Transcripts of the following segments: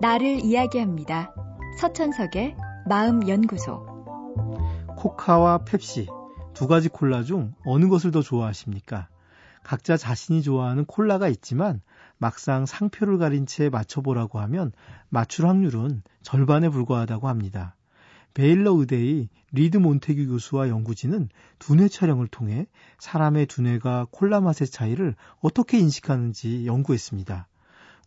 나를 이야기합니다. 서천석의 마음연구소. 코카와 펩시 두 가지 콜라 중 어느 것을 더 좋아하십니까? 각자 자신이 좋아하는 콜라가 있지만 막상 상표를 가린 채 맞춰보라고 하면 맞출 확률은 절반에 불과하다고 합니다. 베일러 의대의 리드 몬테규 교수와 연구진은 두뇌 촬영을 통해 사람의 두뇌가 콜라 맛의 차이를 어떻게 인식하는지 연구했습니다.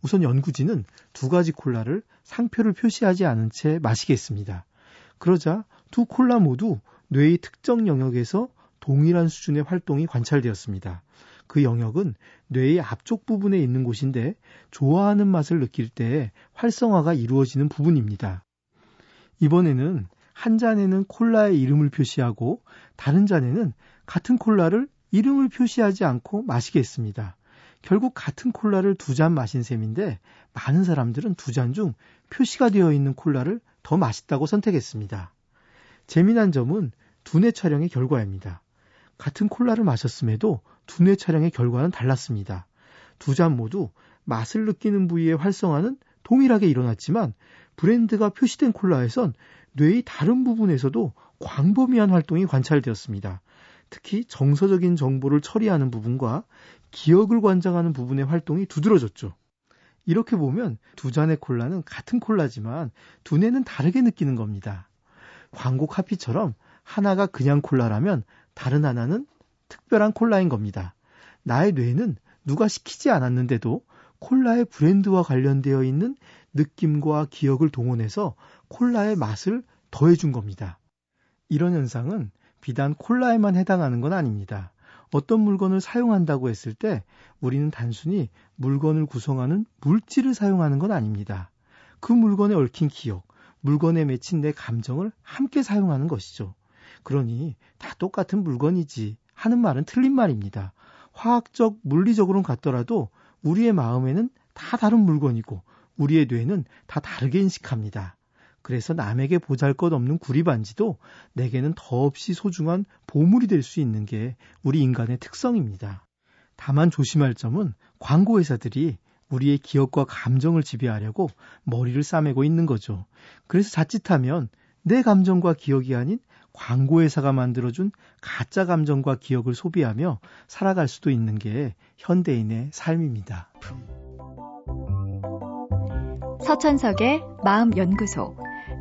우선 연구진은 두 가지 콜라를 상표를 표시하지 않은 채 마시게 했습니다. 그러자 두 콜라 모두 뇌의 특정 영역에서 동일한 수준의 활동이 관찰되었습니다. 그 영역은 뇌의 앞쪽 부분에 있는 곳인데 좋아하는 맛을 느낄 때 활성화가 이루어지는 부분입니다. 이번에는 한 잔에는 콜라의 이름을 표시하고 다른 잔에는 같은 콜라를 이름을 표시하지 않고 마시게 했습니다. 결국 같은 콜라를 두 잔 마신 셈인데 많은 사람들은 두 잔 중 표시가 되어 있는 콜라를 더 맛있다고 선택했습니다. 재미난 점은 두뇌 촬영의 결과입니다. 같은 콜라를 마셨음에도 두뇌 촬영의 결과는 달랐습니다. 두 잔 모두 맛을 느끼는 부위의 활성화는 동일하게 일어났지만 브랜드가 표시된 콜라에선 뇌의 다른 부분에서도 광범위한 활동이 관찰되었습니다. 특히 정서적인 정보를 처리하는 부분과 기억을 관장하는 부분의 활동이 두드러졌죠. 이렇게 보면 두 잔의 콜라는 같은 콜라지만 두뇌는 다르게 느끼는 겁니다. 광고 카피처럼 하나가 그냥 콜라라면 다른 하나는 특별한 콜라인 겁니다. 나의 뇌는 누가 시키지 않았는데도 콜라의 브랜드와 관련되어 있는 느낌과 기억을 동원해서 콜라의 맛을 더해준 겁니다. 이런 현상은 비단 콜라에만 해당하는 건 아닙니다. 어떤 물건을 사용한다고 했을 때 우리는 단순히 물건을 구성하는 물질을 사용하는 건 아닙니다. 그 물건에 얽힌 기억, 물건에 맺힌 내 감정을 함께 사용하는 것이죠. 그러니 다 똑같은 물건이지 하는 말은 틀린 말입니다. 화학적, 물리적으로는 같더라도 우리의 마음에는 다 다른 물건이고 우리의 뇌는 다 다르게 인식합니다. 그래서 남에게 보잘 것 없는 구리 반지도 내게는 더없이 소중한 보물이 될 수 있는 게 우리 인간의 특성입니다. 다만 조심할 점은 광고회사들이 우리의 기억과 감정을 지배하려고 머리를 싸매고 있는 거죠. 그래서 자칫하면 내 감정과 기억이 아닌 광고회사가 만들어준 가짜 감정과 기억을 소비하며 살아갈 수도 있는 게 현대인의 삶입니다. 서천석의 마음연구소.